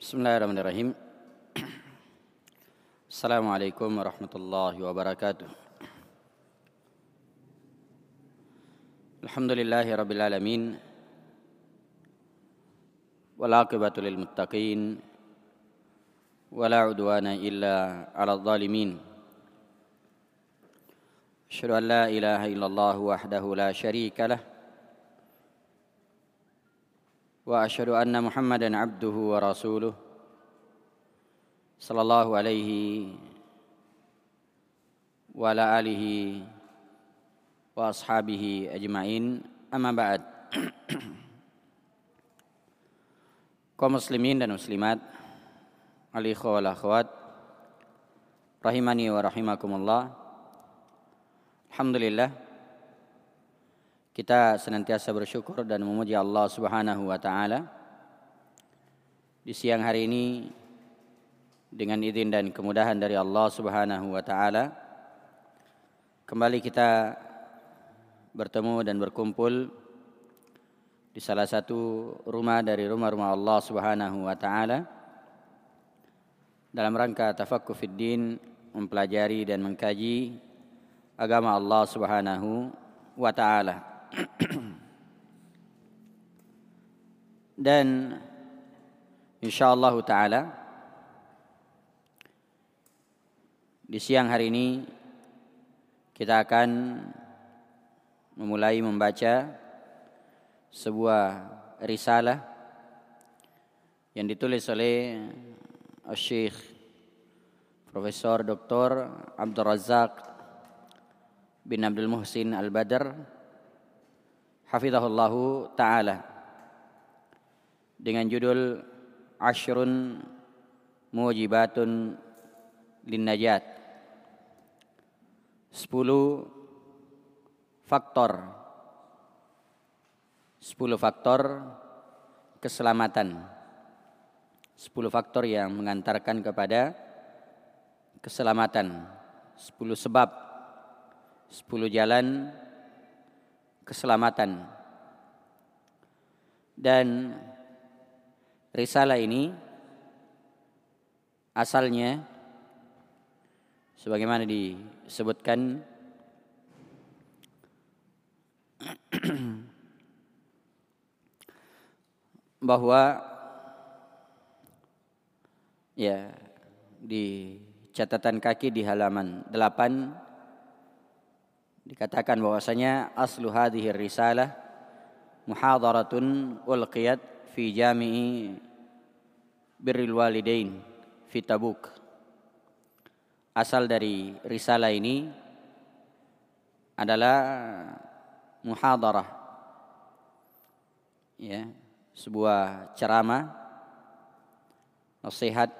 Bismillahirrahmanirrahim. Assalamualaikum warahmatullahi wabarakatuh. Alhamdulillahi rabbil alamin. Wal aqibatu lil muttaqin. Wala udwana illa 'alal zalimin. Asyhadu an la ilaha illallah wahdahu la syarika lah. واشهد ان محمدا عبده ورسوله صلى الله عليه وعلى اله واصحابه اجمعين اما بعد kaum muslimin dan muslimat alikhwa wal akhwat rahimani wa rahimakumullah alhamdulillah kita senantiasa bersyukur dan memuji Allah Subhanahu wa taala. Di siang hari ini dengan izin dan kemudahan dari Allah Subhanahu wa taala kembali kita bertemu dan berkumpul di salah satu rumah dari rumah-rumah Allah Subhanahu wa taala dalam rangka tafakkur fid din mempelajari dan mengkaji agama Allah Subhanahu wa taala. Dan insyaallah taala di siang hari ini kita akan memulai membaca sebuah risalah yang ditulis oleh Syekh Profesor Dr. Abdul Razak bin Abdul Muhsin Al-Badr hafizahullahu taala. Dengan judul Ashrun Mujibatun Lin Najat 10 faktor. 10 faktor keselamatan. 10 faktor yang mengantarkan kepada keselamatan. 10 sebab. 10 jalan keselamatan. Dan risalah ini asalnya sebagaimana disebutkan bahwa ya di catatan kaki di halaman 8 dikatakan bahwasanya aslu hadhihi risalah muhadaratun ulqiyat fi jami'i birril walidain fi Tabuk. Asal dari risalah ini adalah muhadarah ya, sebuah ceramah nasihat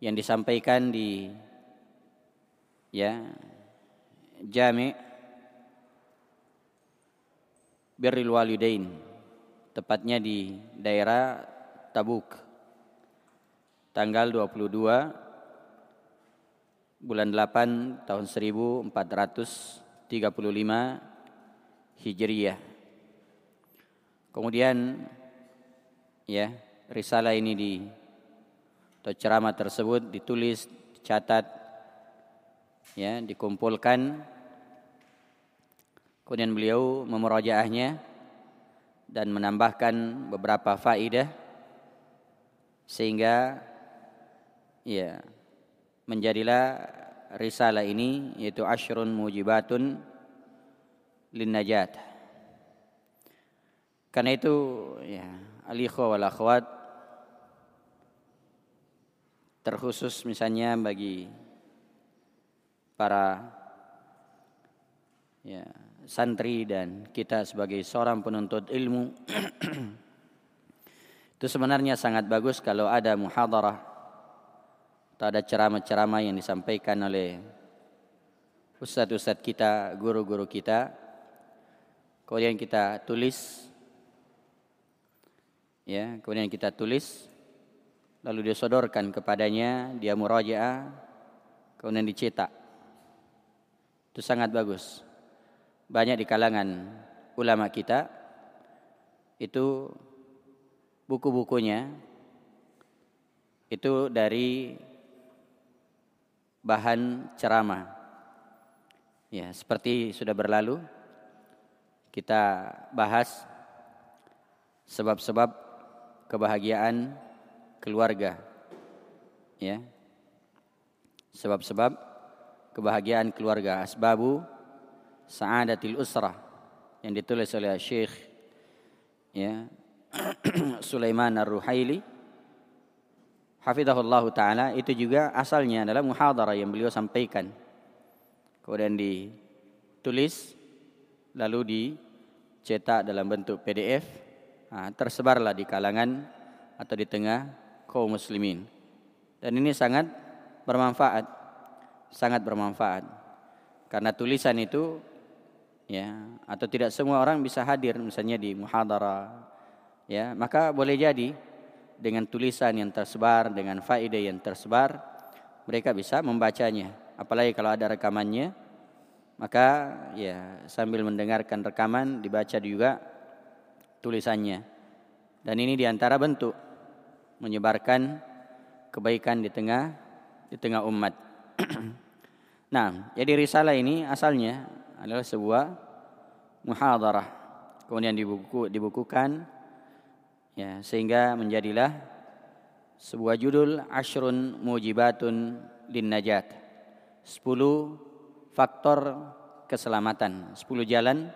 yang disampaikan di ya Jami' Birril Walidain tepatnya di daerah Tabuk. Tanggal 22 bulan 8 tahun 1435 Hijriyah kemudian ya risalah ini di atau ceramah tersebut ditulis dicatat ya dikumpulkan. Kemudian beliau memerajaahnya dan menambahkan beberapa faidah sehingga ya menjadilah risalah ini yaitu asyrun mujibatun lin najat karena itu ya alikhwa wal akhwat terkhusus misalnya bagi para ya, santri dan kita sebagai seorang penuntut ilmu. Itu sebenarnya sangat bagus kalau ada muhadarah. Atau ada ceramah-ceramah yang disampaikan oleh ustadz-ustadz kita, guru-guru kita. Kemudian kita tulis. Ya kemudian kita tulis. Lalu disodorkan kepadanya dia murajaah kemudian dicetak itu sangat bagus. Banyak di kalangan ulama kita itu buku-bukunya itu dari bahan ceramah. Ya, seperti sudah berlalu kita bahas sebab-sebab kebahagiaan keluarga. Ya. Sebab-sebab kebahagiaan keluarga, asbabu sa'adatil usrah yang ditulis oleh Syekh ya Sulaiman Ar-Ruhaili. Hafizahullah taala itu juga asalnya adalah muhadarah yang beliau sampaikan. Kemudian ditulis lalu dicetak dalam bentuk PDF nah, tersebarlah di kalangan atau di tengah kaum muslimin. Dan ini sangat bermanfaat sangat bermanfaat. Karena tulisan itu ya atau tidak semua orang bisa hadir misalnya di muhadarah ya maka boleh jadi dengan tulisan yang tersebar dengan faedah yang tersebar mereka bisa membacanya. Apalagi kalau ada rekamannya maka ya sambil mendengarkan rekaman dibaca juga tulisannya. Dan ini di antara bentuk menyebarkan kebaikan di tengah di tengah umat nah jadi risalah ini asalnya adalah sebuah muhadarah. Kemudian dibuku dibukukan ya sehingga menjadilah sebuah judul ashrun mujibatun lin najat. 10 faktor keselamatan 10 jalan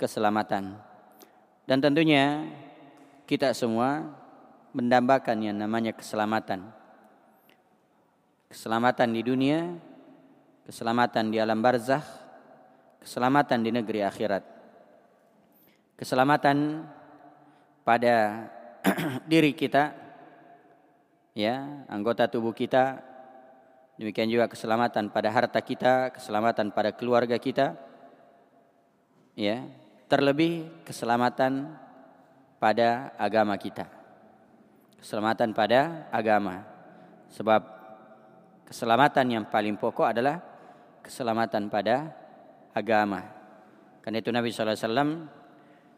keselamatan. Dan tentunya kita semua mendambakan yang namanya keselamatan keselamatan di dunia keselamatan di alam barzakh keselamatan di negeri akhirat. Keselamatan pada diri kita ya anggota tubuh kita demikian juga keselamatan pada harta kita keselamatan pada keluarga kita ya terlebih keselamatan pada agama kita. Keselamatan pada agama. Sebab keselamatan yang paling pokok adalah keselamatan pada agama. Karena itu Nabi sallallahu alaihi wasallam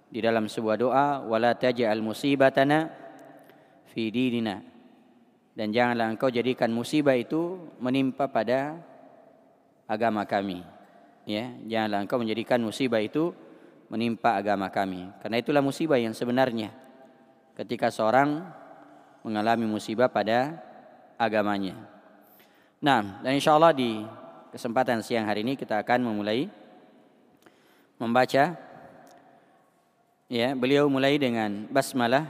di dalam sebuah doa wala taj'al musibatana fi dinina. Dan janganlah engkau jadikan musibah itu menimpa pada agama kami. Ya janganlah engkau menjadikan musibah itu menimpa agama kami. Karena itulah musibah yang sebenarnya. Ketika seorang mengalami musibah pada agamanya nah dan insyaallah di kesempatan siang hari ini kita akan memulai membaca. Ya beliau mulai dengan basmalah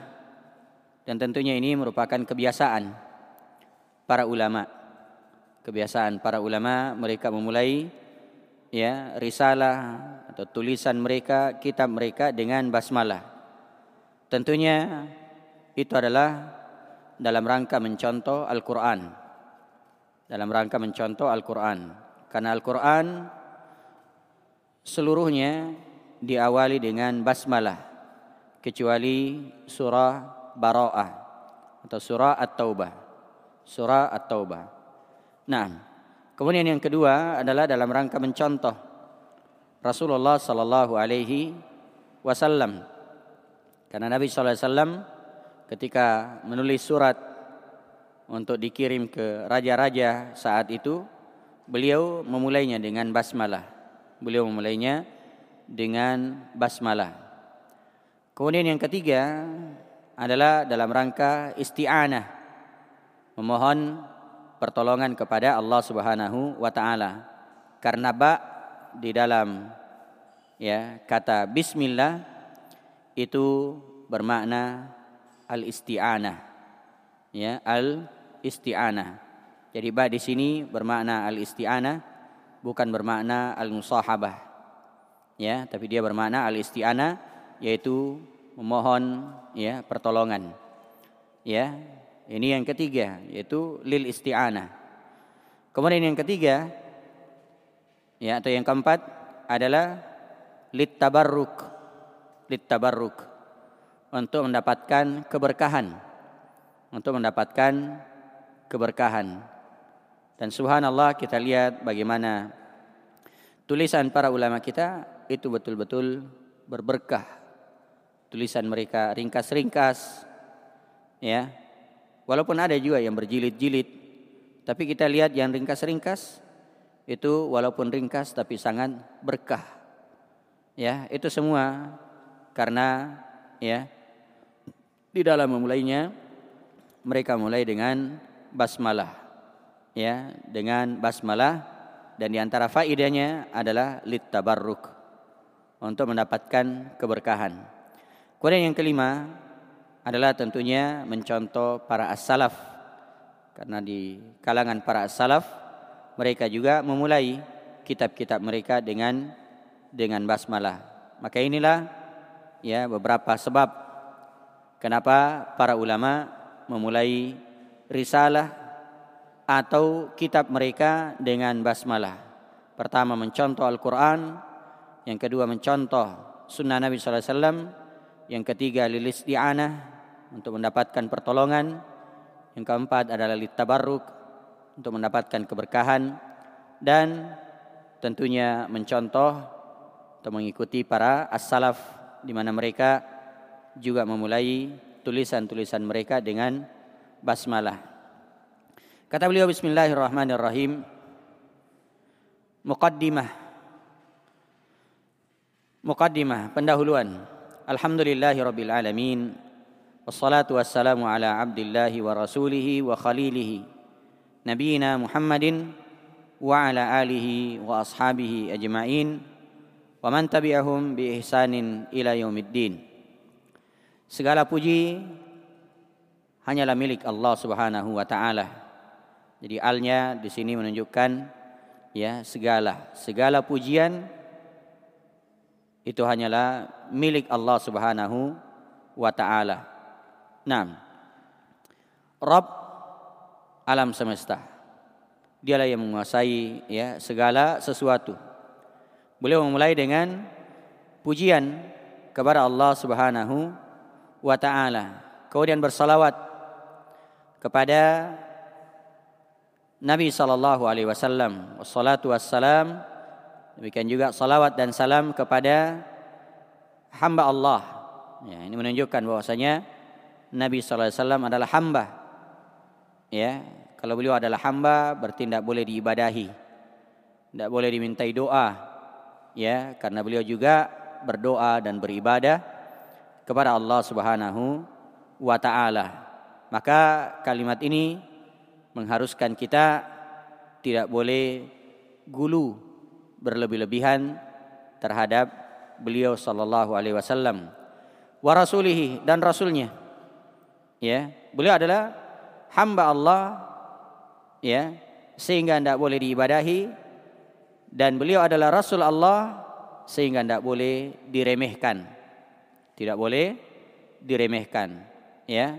dan tentunya ini merupakan kebiasaan para ulama. Kebiasaan para ulama mereka memulai ya risalah atau tulisan mereka kitab mereka dengan basmalah. Tentunya itu adalah dalam rangka mencontoh Al-Qur'an dalam rangka mencontoh Al-Qur'an karena Al-Qur'an seluruhnya diawali dengan basmalah kecuali surah Bara'ah atau surah At-Taubah. Surah At-Taubah. Nah, kemudian yang kedua adalah dalam rangka mencontoh Rasulullah sallallahu alaihi wasallam. Karena Nabi sallallahu alaihi wasallam ketika menulis surat untuk dikirim ke raja-raja saat itu, beliau memulainya dengan basmalah. Beliau memulainya dengan basmalah. Kemudian yang ketiga adalah dalam rangka isti'anah memohon pertolongan kepada Allah Subhanahu wa taala. Karena ba di dalam ya kata bismillah itu bermakna al-isti'anah. Ya, al-isti'anah. Jadi ba di sini bermakna al-isti'anah bukan bermakna al-musahabah. Ya, tapi dia bermakna al-isti'anah yaitu memohon ya pertolongan. Ya, ini yang ketiga yaitu lil isti'anah. Kemudian yang ketiga ya atau yang keempat adalah lit tabarruk. Lit tabarruk untuk mendapatkan keberkahan. Untuk mendapatkan keberkahan. Dan subhanallah kita lihat bagaimana tulisan para ulama kita itu betul-betul berberkah tulisan mereka ringkas-ringkas ya Walaupun ada juga yang berjilid-jilid, tapi kita lihat yang ringkas-ringkas itu walaupun ringkas tapi sangat berkah. Ya, itu semua karena ya di dalam memulainya mereka mulai dengan basmalah. Ya, dengan basmalah dan di antara faedahnya adalah lit tabarruk untuk mendapatkan keberkahan. Kemudian yang kelima adalah tentunya mencontoh para as-salaf. Karena di kalangan para as-salaf mereka juga memulai kitab-kitab mereka dengan dengan basmalah. Maka inilah ya beberapa sebab kenapa para ulama memulai risalah atau kitab mereka dengan basmalah. Pertama mencontoh Al-Qur'an, yang kedua mencontoh sunnah Nabi wasallam, yang ketiga lilis di'anah untuk mendapatkan pertolongan. Yang keempat adalah litabarruk untuk mendapatkan keberkahan dan tentunya mencontoh atau mengikuti para as-salaf di mana mereka juga memulai tulisan-tulisan mereka dengan basmalah. Kata beliau bismillahirrahmanirrahim. Muqaddimah. Muqaddimah, pendahuluan. Alhamdulillahirabbil alamin. Wassalatu wassalamu ala abdillahi wa rasulihi wa khalilihi. Nabiyina Muhammadin wa ala alihi wa ashabihi ajma'in wa man tabi'ahum bi ihsanin ila yaumiddin. Segala puji hanyalah milik Allah Subhanahu wa taala. Jadi alnya di sini menunjukkan ya segala segala pujian itu hanyalah milik Allah Subhanahu wa taala. Nah, Rob alam semesta. Dialah yang menguasai ya segala sesuatu. Beliau memulai dengan pujian kepada Allah Subhanahu wa taala. Kemudian bersalawat kepada Nabi sallallahu alaihi wasallam. Wassalatu wassalam. Demikian juga salawat dan salam kepada hamba Allah. Ya, ini menunjukkan bahwasanya Nabi SAW adalah hamba. Ya, kalau beliau adalah hamba berarti tidak boleh diibadahi. Tidak boleh dimintai doa. Ya, karena beliau juga berdoa dan beribadah kepada Allah Subhanahu wa taala. Maka kalimat ini mengharuskan kita tidak boleh gulu berlebih-lebihan terhadap beliau sallallahu alaihi wasallam wa rasulihi dan rasulnya. Ya beliau adalah hamba Allah ya sehingga tidak boleh diibadahi dan beliau adalah rasul Allah sehingga tidak boleh diremehkan. Tidak boleh diremehkan ya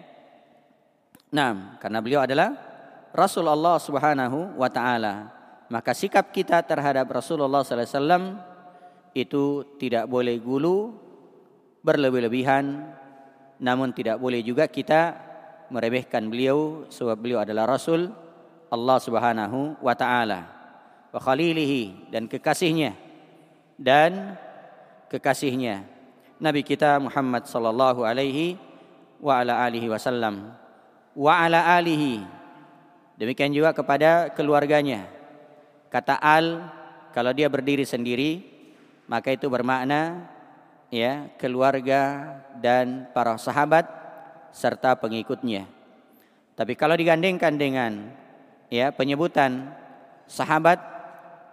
nah karena beliau adalah rasul Allah Subhanahu wa taala. Maka sikap kita terhadap Rasulullah sallallahu alaihi wasallam itu tidak boleh gulu berlebih-lebihan. Namun tidak boleh juga kita meremehkan beliau sebab beliau adalah rasul Allah Subhanahu wa taala. Wa khalilihi dan kekasihnya. Dan kekasihnya. Nabi kita Muhammad sallallahu alaihi wa ala alihi wasallam wa ala alihi demikian juga kepada keluarganya kata al kalau dia berdiri sendiri maka itu bermakna ya keluarga dan para sahabat serta pengikutnya. Tapi kalau digandengkan dengan ya penyebutan sahabat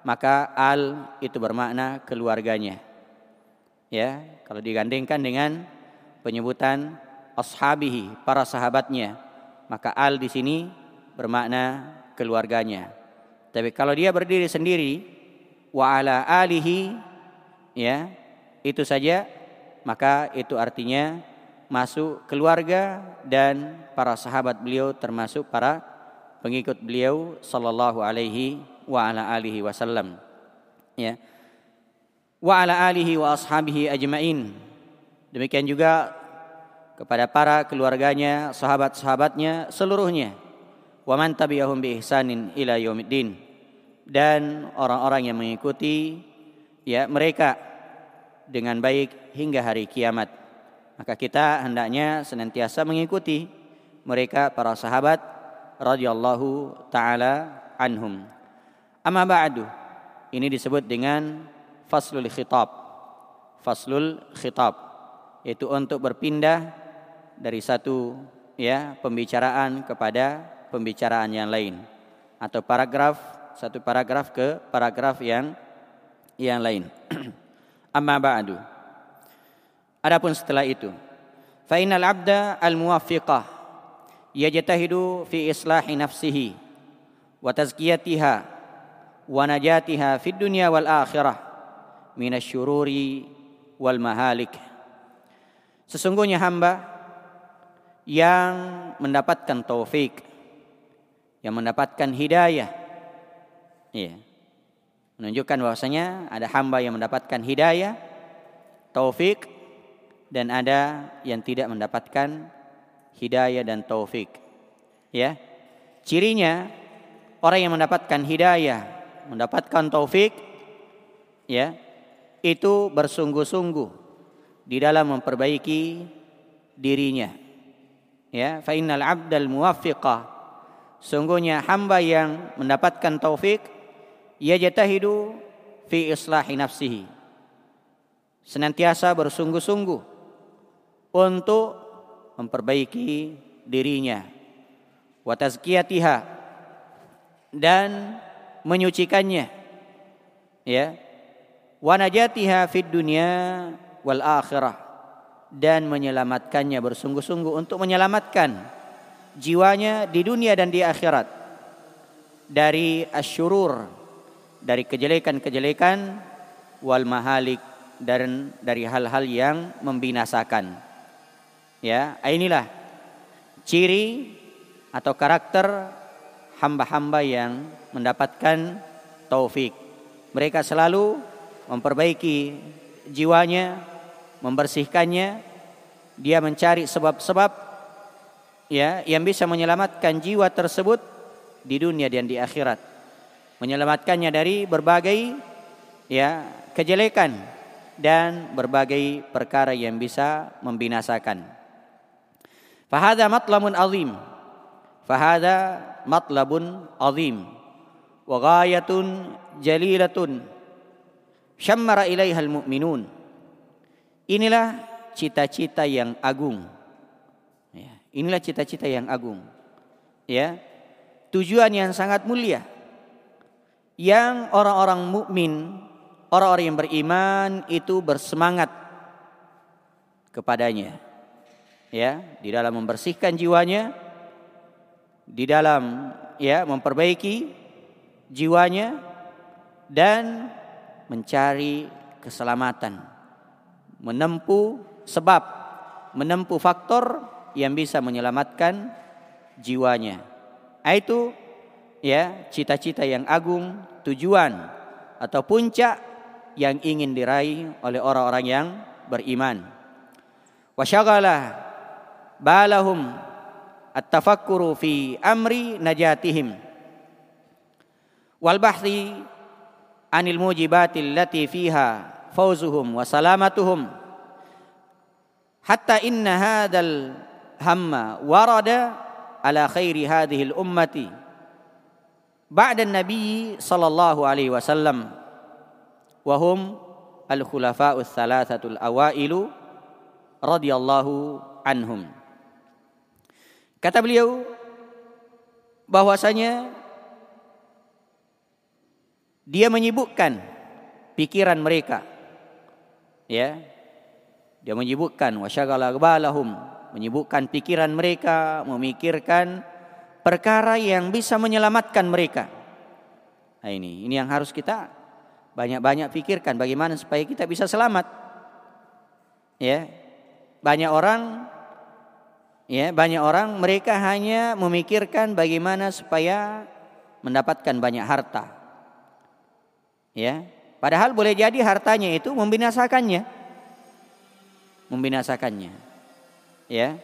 maka al itu bermakna keluarganya. Ya, kalau digandengkan dengan penyebutan ashabihi para sahabatnya maka al di sini bermakna keluarganya. Tapi kalau dia berdiri sendiri wa ala alihi ya itu saja maka itu artinya masuk keluarga dan para sahabat beliau termasuk para pengikut beliau sallallahu alaihi wa ala alihi wasallam ya wa ala alihi wa ashabihi ajmain demikian juga kepada para keluarganya sahabat-sahabatnya seluruhnya wa man tabi'ahum bi ihsanin ila yaumiddin dan orang-orang yang mengikuti ya mereka dengan baik hingga hari kiamat. Maka kita hendaknya senantiasa mengikuti mereka para sahabat radhiyallahu taala anhum. Amma ba'du. Ini disebut dengan faslul khitab. Faslul khitab yaitu untuk berpindah dari satu ya pembicaraan kepada pembicaraan yang lain atau paragraf satu paragraf ke paragraf yang yang lain. Amma ba'du. Adapun setelah itu, fa innal abda al muwaffiqah yajtahidu fi islahi nafsihi wa tazkiyatiha wa najatiha fid dunya wal akhirah minasyururi wal mahalik. Sesungguhnya hamba yang mendapatkan taufik, yang mendapatkan hidayah. Iya. Menunjukkan bahwasanya ada hamba yang mendapatkan hidayah, taufik dan ada yang tidak mendapatkan hidayah dan taufik. Ya. Cirinya orang yang mendapatkan hidayah, mendapatkan taufik ya, itu bersungguh-sungguh di dalam memperbaiki dirinya. Ya, fa innal 'abdal muwaffiqah sungguhnya hamba yang mendapatkan taufik yajtahidu fi islahi nafsihi. Senantiasa bersungguh-sungguh untuk memperbaiki dirinya. Wa tazkiyatiha dan menyucikannya. Ya, wa najatiha fid dunya wal akhirah dan menyelamatkannya bersungguh-sungguh untuk menyelamatkan jiwanya di dunia dan di akhirat dari asyurur dari kejelekan-kejelekan wal mahalik dan dari hal-hal yang membinasakan. Ya inilah ciri atau karakter hamba-hamba yang mendapatkan taufik. Mereka selalu memperbaiki jiwanya, membersihkannya, dia mencari sebab-sebab ya yang bisa menyelamatkan jiwa tersebut di dunia dan di akhirat. Menyelamatkannya dari berbagai ya kejelekan dan berbagai perkara yang bisa membinasakan. Fahada matlabun azim. Fahada matlabun azim. Wa ghayatun jalilatun syammara ilaihal mu'minun. Inilah cita-cita yang agung. Ya, inilah cita-cita yang agung. Ya. Tujuan yang sangat mulia. Yang orang-orang mukmin, orang-orang yang beriman itu bersemangat kepadanya. Ya, di dalam membersihkan jiwanya, di dalam ya memperbaiki jiwanya dan mencari keselamatan, menempuh sebab, menempuh faktor yang bisa menyelamatkan jiwanya. Itu ya cita-cita yang agung, tujuan atau puncak yang ingin diraih oleh orang-orang yang beriman. Wasyagala balahum at-tafakkuru fi amri najatihim wal bahthi anil mujibatil lati fiha fawzuhum wa salamatuhum. Hatta inna hadal hamma warada ala khairi hadhihi ummati. Ba'da nabi sallallahu alaihi wasallam. Wa hum al khulafa'u thalathatul awailu radhiyallahu anhum. Kata beliau bahwasanya dia menyibukkan pikiran mereka. Ya. Dia menyibukkan wasyagala balahum, menyibukkan pikiran mereka, memikirkan perkara yang bisa menyelamatkan mereka. Nah ini, ini yang harus kita banyak-banyak pikirkan bagaimana supaya kita bisa selamat. Ya. Banyak orang ya, banyak orang mereka hanya memikirkan bagaimana supaya mendapatkan banyak harta Ya, padahal boleh jadi hartanya itu membinasakannya. Membinasakannya. Ya.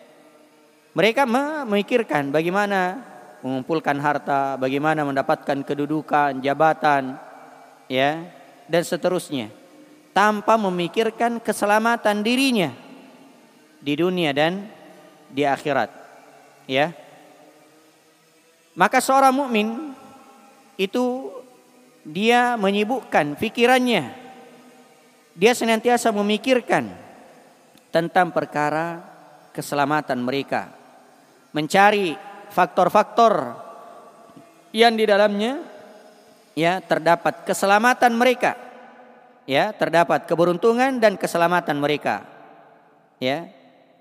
Mereka memikirkan bagaimana mengumpulkan harta, bagaimana mendapatkan kedudukan, jabatan, ya, dan seterusnya. Tanpa memikirkan keselamatan dirinya di dunia dan di akhirat. Ya. Maka seorang mukmin itu dia menyibukkan pikirannya. Dia senantiasa memikirkan tentang perkara keselamatan mereka. Mencari faktor-faktor yang di dalamnya ya terdapat keselamatan mereka. Ya, terdapat keberuntungan dan keselamatan mereka. Ya.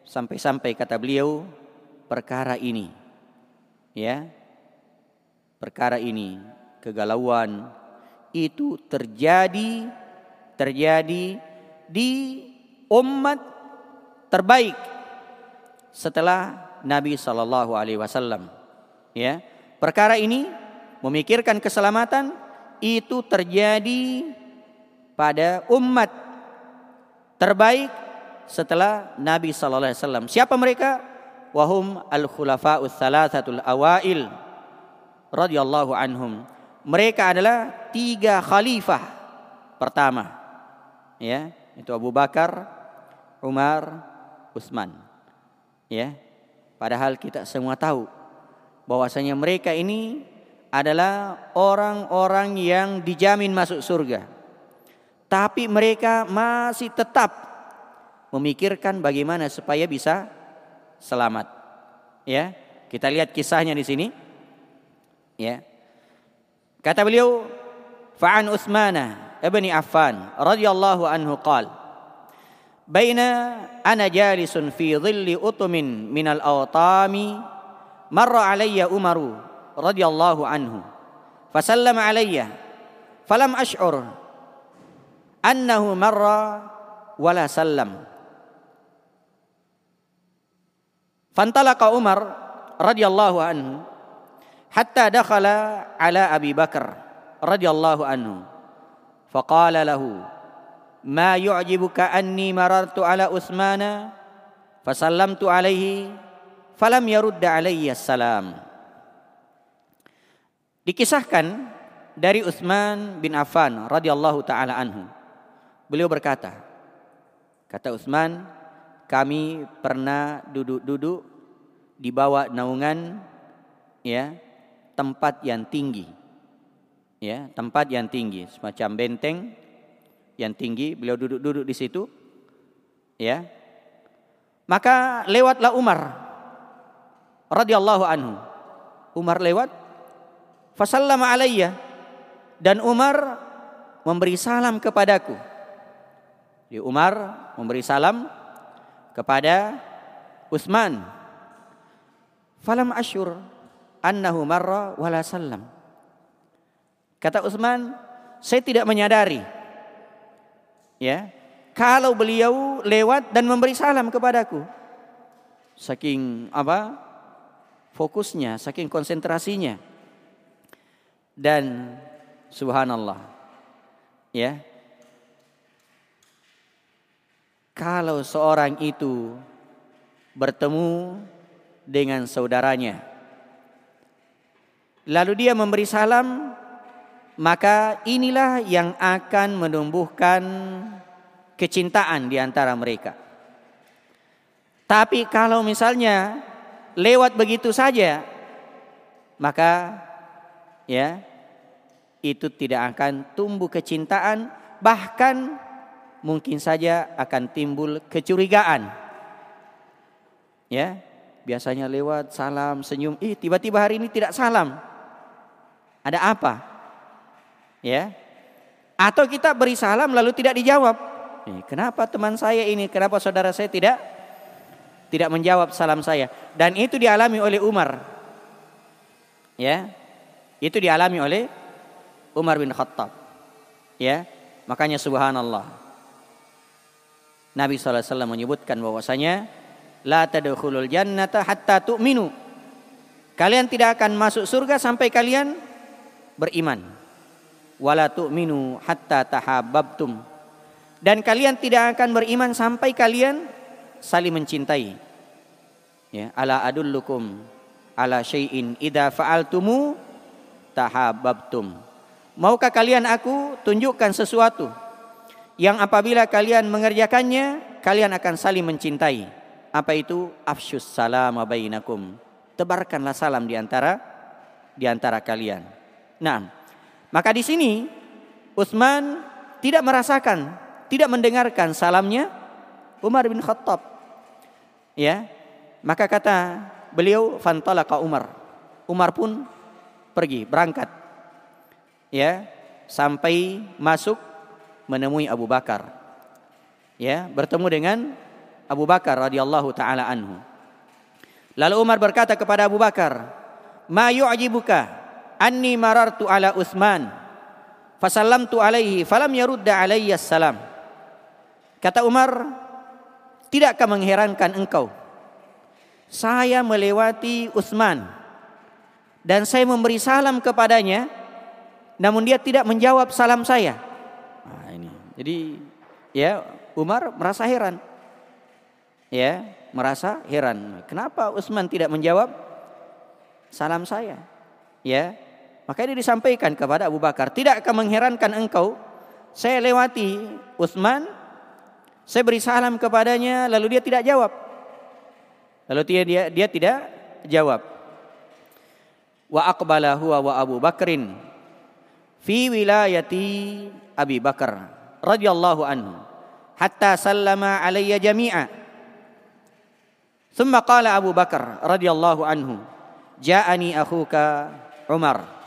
Sampai-sampai kata beliau perkara ini ya perkara ini kegalauan itu terjadi terjadi di umat terbaik setelah Nabi Shallallahu Alaihi Wasallam. Ya, perkara ini memikirkan keselamatan itu terjadi pada umat terbaik setelah Nabi Shallallahu Alaihi Wasallam. Siapa mereka? wahum al khulafa'us thalathatul awail radhiyallahu anhum. Mereka adalah tiga khalifah pertama. Ya, itu Abu Bakar, Umar, Utsman. Ya. Padahal kita semua tahu bahwasanya mereka ini adalah orang-orang yang dijamin masuk surga. Tapi mereka masih tetap memikirkan bagaimana supaya bisa selamat. Ya, kita lihat kisahnya di sini. Ya. Kata beliau, "Fa'an Utsmana ibni Affan radhiyallahu anhu qala Baina ana jalisun fi dhilli utumin minal awtami marra alayya Umaru radhiyallahu anhu fasallama alayya falam ash'ur annahu marra wala sallam. Fantalaqa Umar radhiyallahu anhu hatta dakhala ala Abi Bakar radhiyallahu anhu. Faqala lahu ma yu'jibuka anni marartu ala Utsmana fasallamtu alaihi falam yarudda alayya salam. Dikisahkan dari Utsman bin Affan radhiyallahu taala anhu. Beliau berkata, kata Utsman, kami pernah duduk-duduk di bawah naungan ya tempat yang tinggi. Ya tempat yang tinggi semacam benteng yang tinggi beliau duduk-duduk di situ. Ya. Maka lewatlah Umar radhiyallahu anhu. Umar lewat fasallama alayya. Dan Umar memberi salam kepadaku. Di Umar memberi salam kepada Utsman. Falam asyur annahu marra wala sallam. Kata Utsman, saya tidak menyadari ya, kalau beliau lewat dan memberi salam kepadaku. Saking apa? Fokusnya, saking konsentrasinya. Dan subhanallah. Ya, kalau seorang itu bertemu dengan saudaranya lalu dia memberi salam maka inilah yang akan menumbuhkan kecintaan di antara mereka tapi kalau misalnya lewat begitu saja maka ya itu tidak akan tumbuh kecintaan bahkan mungkin saja akan timbul kecurigaan. Ya, biasanya lewat salam, senyum, ih tiba-tiba hari ini tidak salam. Ada apa? Ya. Atau kita beri salam lalu tidak dijawab. Eh, kenapa teman saya ini, kenapa saudara saya tidak tidak menjawab salam saya? Dan itu dialami oleh Umar. Ya. Itu dialami oleh Umar bin Khattab. Ya. Makanya subhanallah. Nabi SAW menyebutkan bahwasanya la tadkhulul jannata hatta tu'minu. Kalian tidak akan masuk surga sampai kalian beriman. Wala tu'minu hatta tahabbabtum. Dan kalian tidak akan beriman sampai kalian saling mencintai. Ya, ala adullukum ala syai'in idza fa'altumu tahabbabtum. Maukah kalian aku tunjukkan sesuatu yang apabila kalian mengerjakannya kalian akan saling mencintai. Apa itu? Afsyus salam bainakum. tebarkanlah salam di antara di antara kalian. Nah, maka di sini Utsman tidak merasakan, tidak mendengarkan salamnya Umar bin Khattab. Ya. Maka kata beliau fantalaqa Umar. Umar pun pergi, berangkat. Ya, sampai masuk menemui Abu Bakar. Ya, bertemu dengan Abu Bakar radhiyallahu taala anhu. Lalu Umar berkata kepada Abu Bakar, "Ma yu'jibuka anni marartu ala Utsman fasallamtu alaihi falam yarudda alayya salam." Kata Umar, "Tidakkah mengherankan engkau? Saya melewati Utsman dan saya memberi salam kepadanya, namun dia tidak menjawab salam saya." Nah, ini. Jadi ya Umar merasa heran ya merasa heran. Kenapa Utsman tidak menjawab salam saya? Ya, Makanya dia disampaikan kepada Abu Bakar, tidak akan mengherankan engkau. Saya lewati Utsman, saya beri salam kepadanya, lalu dia tidak jawab. Lalu dia dia, dia tidak jawab. Wa aqbala huwa wa Abu Bakrin fi wilayati Abi Bakar radhiyallahu anhu hatta sallama alayya jami'a. Thumma qala Abu Bakar radhiyallahu anhu, "Ja'ani akhuka Umar."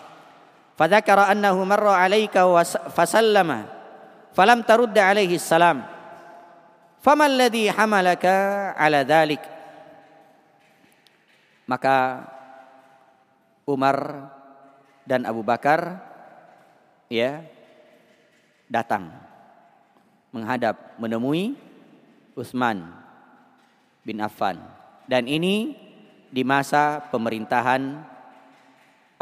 فذكر annahu marra alaika wa fasallama falam tarudda alaihi salam. Fama alladhi hamalaka ala? Maka Umar dan Abu Bakar ya datang menghadap menemui Utsman bin Affan dan ini di masa pemerintahan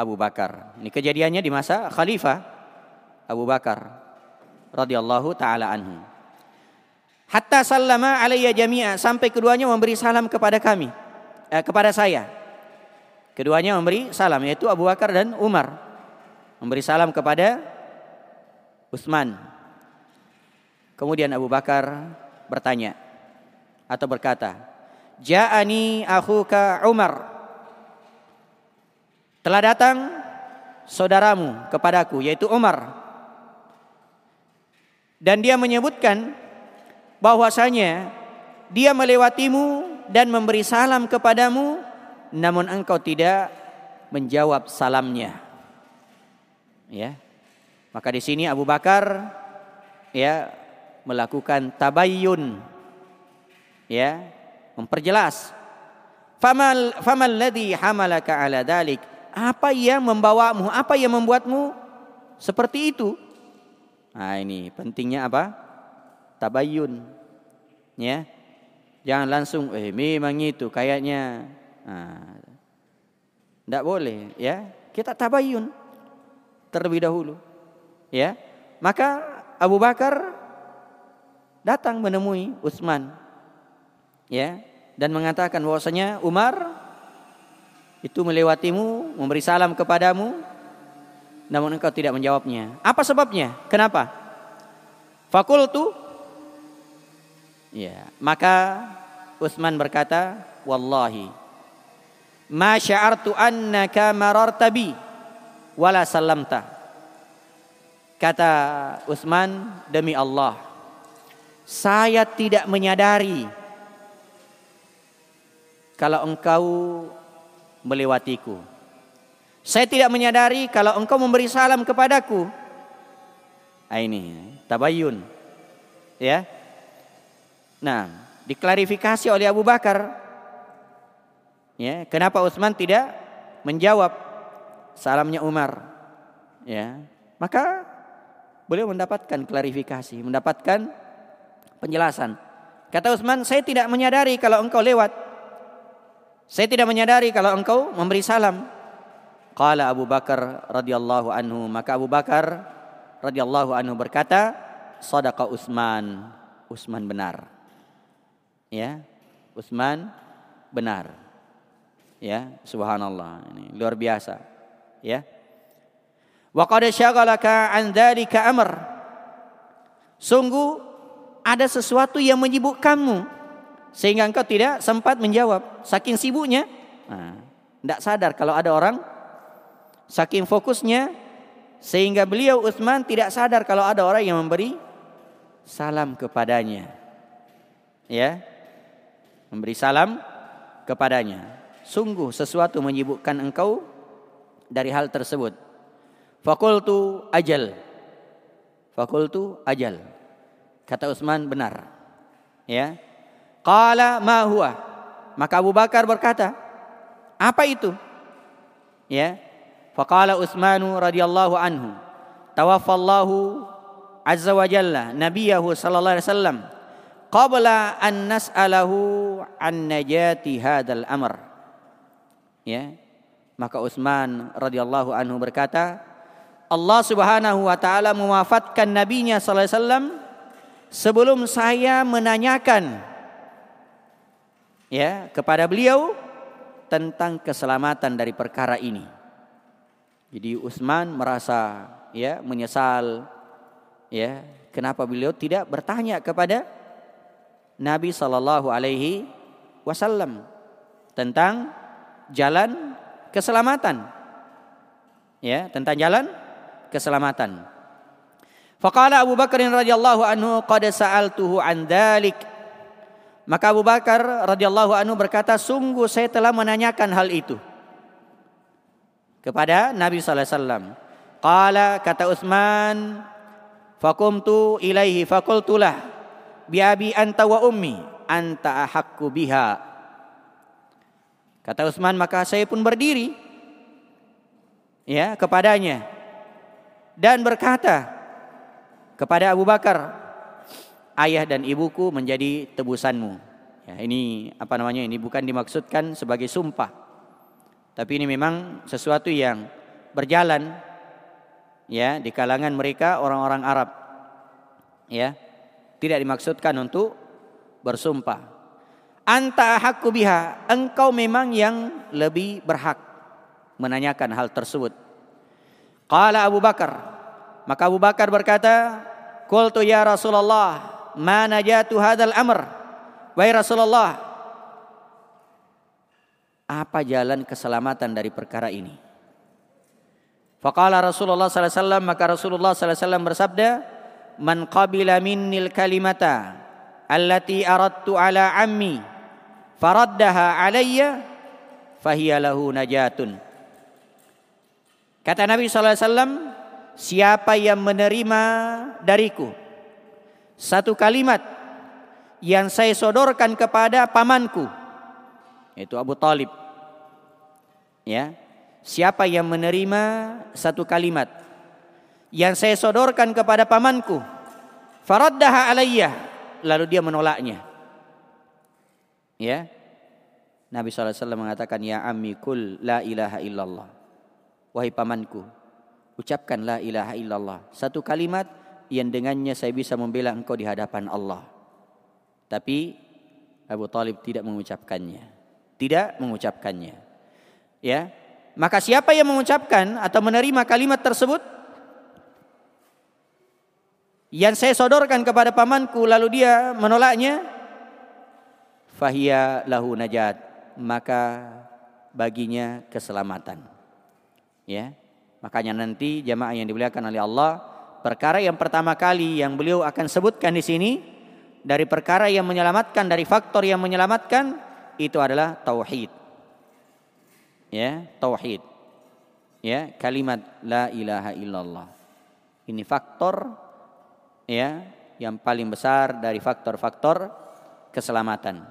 Abu Bakar. Ini kejadiannya di masa Khalifah Abu Bakar radhiyallahu taala anhu. Hatta sallama alayya jami'a sampai keduanya memberi salam kepada kami eh, kepada saya. Keduanya memberi salam yaitu Abu Bakar dan Umar. Memberi salam kepada Utsman. Kemudian Abu Bakar bertanya atau berkata, Ja'ani akhuka Umar. Telah datang saudaramu kepadaku yaitu Umar. Dan dia menyebutkan bahwasanya dia melewatimu dan memberi salam kepadamu namun engkau tidak menjawab salamnya. Ya. Maka di sini Abu Bakar ya melakukan tabayyun ya memperjelas. Famal famal ladzi hamalaka ala dalik? Apa yang membawamu? Apa yang membuatmu seperti itu? Nah, ini pentingnya apa? Tabayyun. Ya. Jangan langsung eh memang itu kayaknya nah, tidak boleh ya. Kita tabayyun terlebih dahulu. Ya. Maka Abu Bakar datang menemui Utsman ya dan mengatakan bahwasanya Umar itu melewatimu, memberi salam kepadamu, namun engkau tidak menjawabnya. Apa sebabnya? Kenapa? Fakultu Ya, maka Utsman berkata, "Wallahi ma sya'artu annaka mararta bi wala sallamta." Kata Utsman, "Demi Allah, saya tidak menyadari kalau engkau melewatiku. Saya tidak menyadari kalau engkau memberi salam kepadaku. Nah, ini tabayun. Ya. Nah, diklarifikasi oleh Abu Bakar. Ya, kenapa Utsman tidak menjawab salamnya Umar? Ya. Maka beliau mendapatkan klarifikasi, mendapatkan penjelasan. Kata Utsman, saya tidak menyadari kalau engkau lewat. Saya tidak menyadari kalau engkau memberi salam. Qala Abu Bakar radhiyallahu anhu. Maka Abu Bakar radhiyallahu anhu berkata, "Sadaqa Utsman." Utsman benar. Ya. Utsman benar. Ya, subhanallah. Ini luar biasa. Ya. Wa qad syaghalaka an dzalika amr. Sungguh ada sesuatu yang menyibukkanmu sehingga engkau tidak sempat menjawab saking sibuknya. Nah, Tidak sadar kalau ada orang saking fokusnya sehingga beliau Utsman tidak sadar kalau ada orang yang memberi salam kepadanya. Ya. Memberi salam kepadanya. Sungguh sesuatu menyibukkan engkau dari hal tersebut. Fakultu ajal. Fakultu ajal. Kata Utsman benar. Ya. Qala ma huwa? Maka Abu Bakar berkata, apa itu? Ya. Faqala Utsmanu radhiyallahu anhu, tawaffallahu azza wa jalla nabiyahu sallallahu alaihi wasallam qabla an nas'alahu an najati hadzal amr. Ya. Maka Utsman radhiyallahu anhu berkata, Allah Subhanahu wa taala mewafatkan nabinya sallallahu alaihi wasallam sebelum saya menanyakan ya kepada beliau tentang keselamatan dari perkara ini. Jadi Utsman merasa ya menyesal ya kenapa beliau tidak bertanya kepada Nabi sallallahu alaihi wasallam tentang jalan keselamatan. Ya, tentang jalan keselamatan. Faqala Abu Bakar radhiyallahu anhu qad sa'altuhu an dzalik maka Abu Bakar radhiyallahu anhu berkata, sungguh saya telah menanyakan hal itu kepada Nabi sallallahu alaihi wasallam. Kata Utsman, faqumtu ilaihi faqultulah bi abi anta wa ummi anta biha. Kata Utsman maka saya pun berdiri ya kepadanya dan berkata kepada Abu Bakar ayah dan ibuku menjadi tebusanmu. Ya, ini apa namanya? Ini bukan dimaksudkan sebagai sumpah. Tapi ini memang sesuatu yang berjalan ya di kalangan mereka orang-orang Arab. Ya. Tidak dimaksudkan untuk bersumpah. Anta hakku biha, engkau memang yang lebih berhak menanyakan hal tersebut. Qala Abu Bakar, maka Abu Bakar berkata, "Qultu ya Rasulullah, ma najatu hadzal amr. Wahai Rasulullah, apa jalan keselamatan dari perkara ini? Faqala Rasulullah sallallahu alaihi wasallam maka Rasulullah sallallahu alaihi wasallam bersabda, "Man qabila minnil kalimata allati aradtu ala ammi faraddaha alayya fahiya lahu najatun." Kata Nabi sallallahu alaihi wasallam, siapa yang menerima dariku satu kalimat yang saya sodorkan kepada pamanku yaitu Abu Talib. Ya siapa yang menerima satu kalimat yang saya sodorkan kepada pamanku faraddaha alayya lalu dia menolaknya. Ya Nabi SAW mengatakan ya ammi kul la ilaha illallah. Wahai pamanku ucapkan la ilaha illallah. Satu kalimat yang dengannya saya bisa membela engkau di hadapan Allah. Tapi Abu Talib tidak mengucapkannya. Tidak mengucapkannya. Ya. Maka siapa yang mengucapkan atau menerima kalimat tersebut yang saya sodorkan kepada pamanku lalu dia menolaknya fahiya lahu najat maka baginya keselamatan ya makanya nanti jamaah yang dimuliakan oleh Allah Perkara yang pertama kali yang beliau akan sebutkan di sini dari perkara yang menyelamatkan dari faktor yang menyelamatkan itu adalah tauhid. Ya, tauhid. Ya, kalimat la ilaha illallah. Ini faktor ya yang paling besar dari faktor-faktor keselamatan.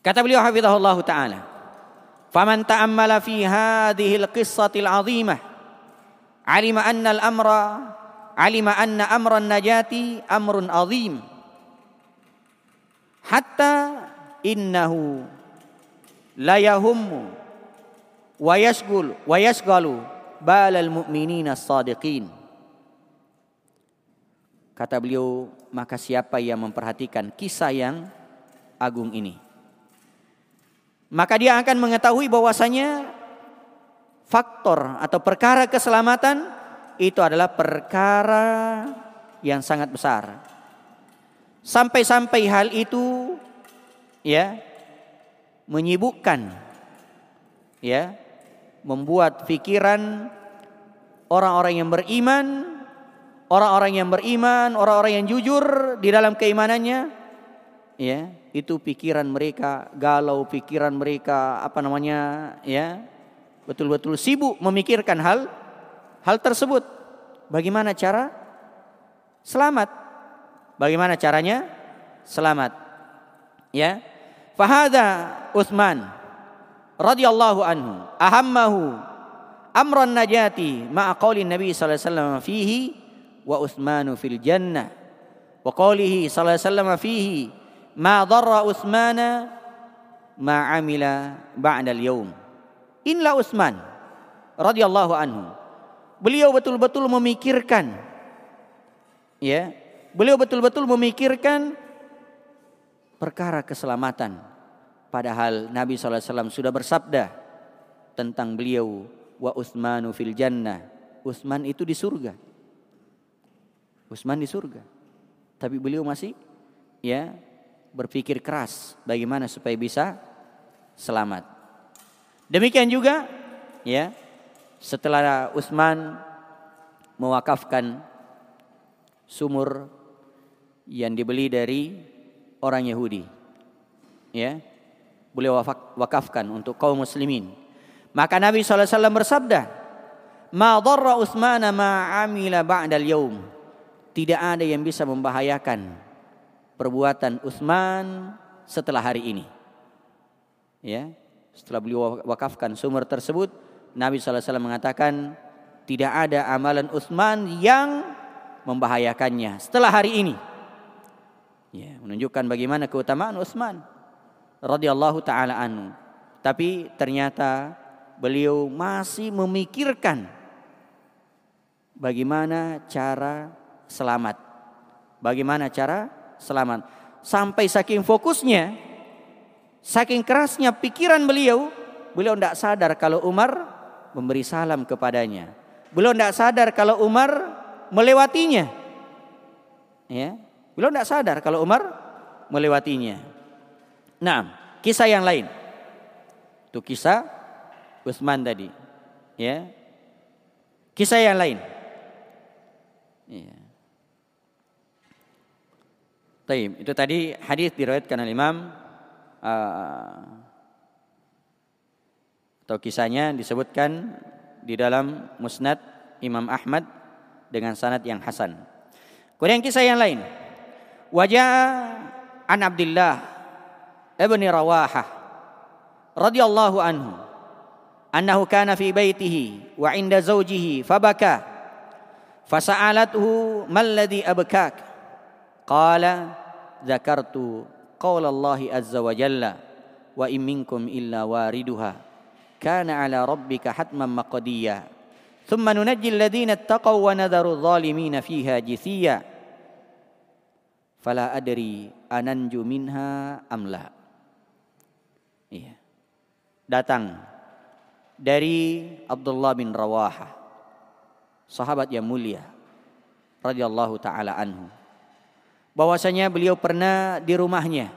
Kata beliau hafizahullah taala, "Faman ta'ammala fi hadhihi al-qissati al-'azimah" alima anna al-amra alima anna amran najati amrun azim. Hatta innahu la yahummu wa yashghul wa yashghalu balal mu'minina sadiqin kata beliau maka siapa yang memperhatikan kisah yang agung ini? Maka dia akan mengetahui bahwasanya faktor atau perkara keselamatan itu adalah perkara yang sangat besar. Sampai-sampai hal itu ya menyibukkan ya membuat pikiran orang-orang yang beriman, orang-orang yang beriman, orang-orang yang jujur di dalam keimanannya, ya, itu pikiran mereka galau, pikiran mereka apa namanya, ya, betul-betul sibuk memikirkan hal hal tersebut. Bagaimana cara selamat? Bagaimana caranya selamat? Ya. Fahada Utsman radhiyallahu anhu ahammahu amran najati ma'a qauli Nabi sallallahu alaihi wasallam fihi wa Utsmanu fil jannah wa qaulihi sallallahu alaihi wasallam fihi ma darra Utsmana ma amila ba'da al-yawm inla Utsman radhiyallahu anhu beliau betul-betul memikirkan ya beliau betul-betul memikirkan perkara keselamatan padahal Nabi SAW sudah bersabda tentang beliau wa Utsmanu fil jannah. Utsman itu di surga. Utsman di surga. Tapi beliau masih ya berpikir keras bagaimana supaya bisa selamat. Demikian juga ya setelah Utsman mewakafkan sumur yang dibeli dari orang Yahudi. Ya. Beliau wakafkan untuk kaum muslimin maka Nabi SAW bersabda, Ma dharra Utsmana ma amila ba'dal yaum. Tidak ada yang bisa membahayakan perbuatan Utsman setelah hari ini. Ya, setelah beliau wakafkan sumur tersebut, Nabi SAW mengatakan tidak ada amalan Utsman yang membahayakannya setelah hari ini. Ya, menunjukkan bagaimana keutamaan Utsman radhiyallahu taala anhu. Tapi ternyata beliau masih memikirkan bagaimana cara selamat. Bagaimana cara selamat. Sampai saking fokusnya, saking kerasnya pikiran beliau, beliau tidak sadar kalau Umar memberi salam kepadanya. Beliau tidak sadar kalau Umar melewatinya. Ya, beliau tidak sadar kalau Umar melewatinya. Nah, kisah yang lain. Itu kisah Utsman tadi. Ya. Kisah yang lain. Ya. Taib. Itu tadi hadis diriwayatkan oleh Imam uh, atau kisahnya disebutkan di dalam Musnad Imam Ahmad dengan sanad yang hasan. Kemudian kisah yang lain. Wajah an Abdullah ibni Rawahah radhiyallahu anhu annahu kana fi baitihi wa inda zawjihi fabaka fasa'alathu malladhi abkak qala zakartu qawla Allah azza wa jalla wa in minkum illa wariduha kana ala rabbika hatman maqdiya thumma nunajji alladhina ittaqaw wa nadharu adh-dhalimina fiha jithiya fala adri ananju minha amla iya. Datang dari Abdullah bin Rawaha sahabat yang mulia radhiyallahu taala anhu bahwasanya beliau pernah di rumahnya.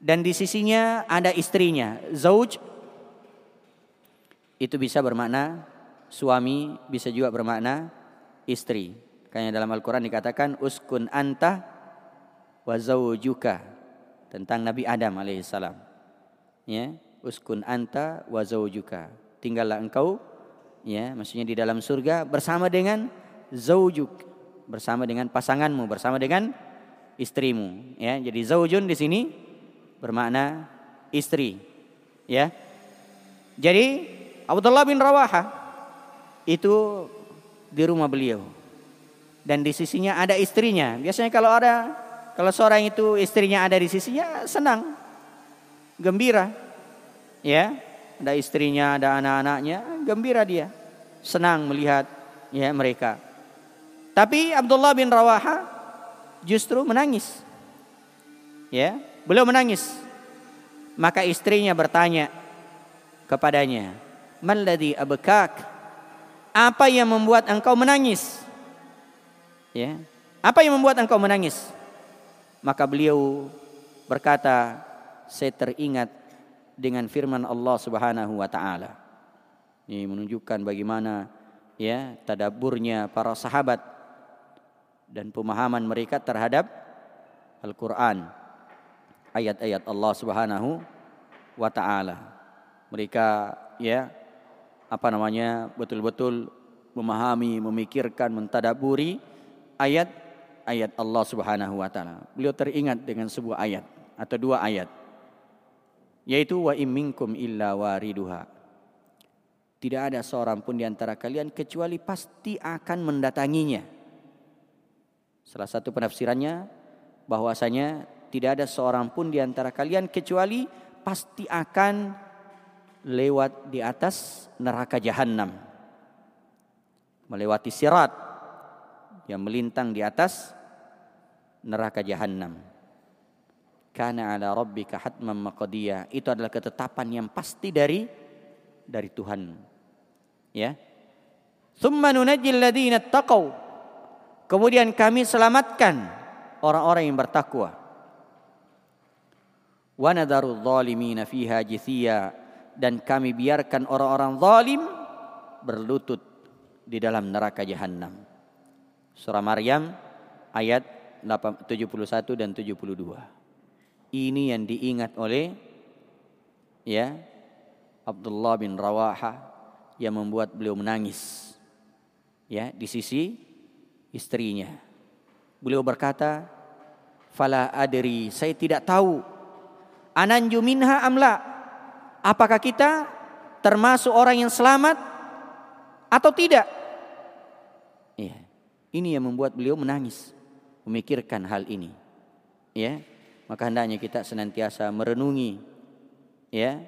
Dan di sisinya ada istrinya. Zauj itu bisa bermakna suami bisa juga bermakna istri. Karena dalam Al-Qur'an dikatakan uskun anta wa zaujuka tentang Nabi Adam alaihissalam ya uskun anta wa zaujuka. Tinggallah engkau ya, maksudnya di dalam surga bersama dengan zaujuk, bersama dengan pasanganmu, bersama dengan istrimu, ya. Jadi zaujun di sini bermakna istri, ya. Jadi Abdullah bin Rawaha itu di rumah beliau dan di sisinya ada istrinya. Biasanya kalau ada kalau seorang itu istrinya ada di sisinya senang, gembira ya, ada istrinya, ada anak-anaknya, gembira dia, senang melihat ya mereka. Tapi Abdullah bin Rawaha justru menangis. Ya, beliau menangis. Maka istrinya bertanya kepadanya, "Malladhi abkak?" Apa yang membuat engkau menangis? Ya. Apa yang membuat engkau menangis? Maka beliau berkata, "Saya teringat dengan firman Allah Subhanahu wa taala. Ini menunjukkan bagaimana ya tadaburnya para sahabat dan pemahaman mereka terhadap Al-Qur'an. Ayat-ayat Allah Subhanahu wa taala. Mereka ya apa namanya betul-betul memahami, memikirkan, mentadaburi ayat ayat Allah Subhanahu wa taala. Beliau teringat dengan sebuah ayat atau dua ayat yaitu wa imminkum illa wariduha. Tidak ada seorang pun di antara kalian kecuali pasti akan mendatanginya. Salah satu penafsirannya bahwasanya tidak ada seorang pun di antara kalian kecuali pasti akan lewat di atas neraka jahanam. Melewati sirat yang melintang di atas neraka jahanam. Karena ala rabbika hatman maqdiya. Itu adalah ketetapan yang pasti dari dari Tuhan. Ya. Tsumma nunajjil ladzina taqaw. Kemudian kami selamatkan orang-orang yang bertakwa. Wa nadharu dhalimina fiha jithiya dan kami biarkan orang-orang zalim berlutut di dalam neraka jahanam. Surah Maryam ayat 71 dan 72. Ini yang diingat oleh ya Abdullah bin Rawaha yang membuat beliau menangis ya di sisi istrinya. Beliau berkata, "Fala adri, saya tidak tahu ananju minha amla. Apakah kita termasuk orang yang selamat atau tidak?" Ya. Ini yang membuat beliau menangis, memikirkan hal ini. Ya, maka hendaknya kita senantiasa merenungi ya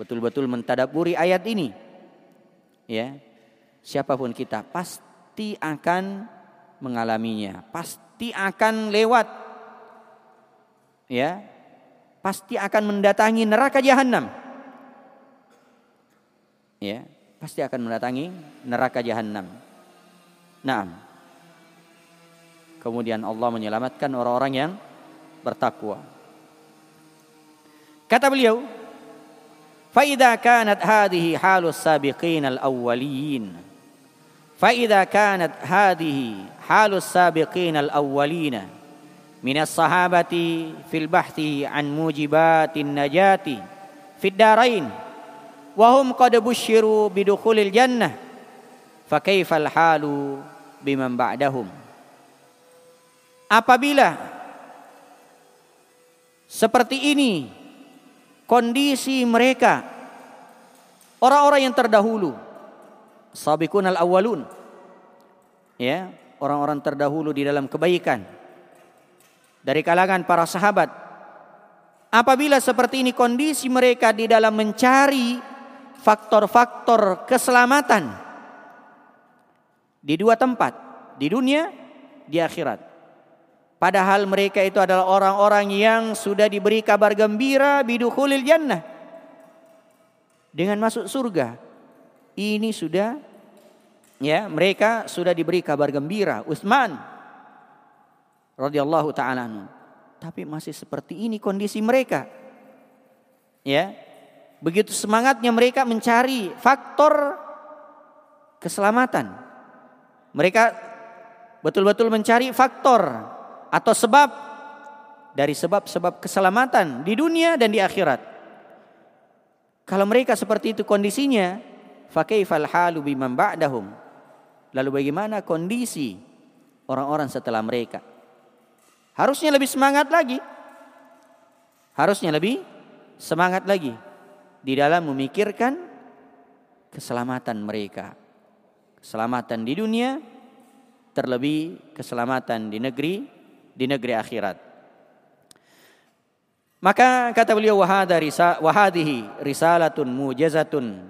betul-betul mentadaburi ayat ini ya siapa pun kita pasti akan mengalaminya. Pasti akan lewat. Ya. Pasti akan mendatangi neraka jahanam ya. Pasti akan mendatangi neraka jahanam nah kemudian Allah menyelamatkan orang-orang yang bertakwa. Kata beliau, "Faida kanat hadhihi halus sabiqin al-awwalin." Hadhihi halus sabiqin al-awwalin min as-sahabati fil bahthi an mujibatin najati fid darain wa hum qad bushiru bidukhulil jannah fa kaifal halu biman ba'dahum apabila seperti ini kondisi mereka orang-orang yang terdahulu sabiqun al-awwalun. Ya orang-orang terdahulu di dalam kebaikan. Dari kalangan para sahabat. Apabila seperti ini kondisi mereka di dalam mencari faktor-faktor keselamatan. Di dua tempat di dunia di akhirat. Padahal mereka itu adalah orang-orang yang sudah diberi kabar gembira bidukhulil jannah. Dengan masuk surga. Ini sudah ya, mereka sudah diberi kabar gembira. Utsman radhiyallahu taala Tapi masih seperti ini kondisi mereka. Ya. Begitu semangatnya mereka mencari faktor keselamatan. Mereka betul-betul mencari faktor atau sebab dari sebab-sebab keselamatan di dunia dan di akhirat. Kalau mereka seperti itu kondisinya, fakaifal halu biman ba'dahum. Lalu bagaimana kondisi orang-orang setelah mereka? Harusnya lebih semangat lagi. Harusnya lebih semangat lagi di dalam memikirkan keselamatan mereka. Keselamatan di dunia, terlebih keselamatan di negeri di negeri akhirat. Maka kata beliau wahadihi risalatun mujazatun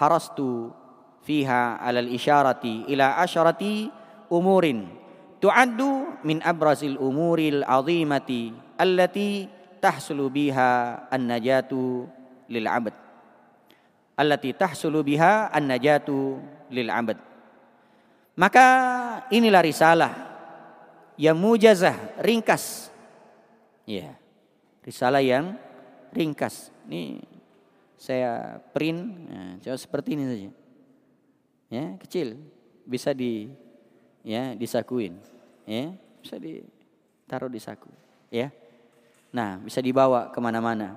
harastu fiha alal isyarati ila asyarati umurin tu'addu min abrazil umuril azimati allati tahsulu biha an-najatu lil 'abd allati tahsulu biha an-najatu lil 'abd maka inilah risalah yang mujazah, ringkas. Ya. Risalah yang ringkas. Ini saya print, nah, coba seperti ini saja. Ya, kecil, bisa di ya disakuin, ya, bisa ditaruh di saku, ya. Nah, bisa dibawa ke mana-mana,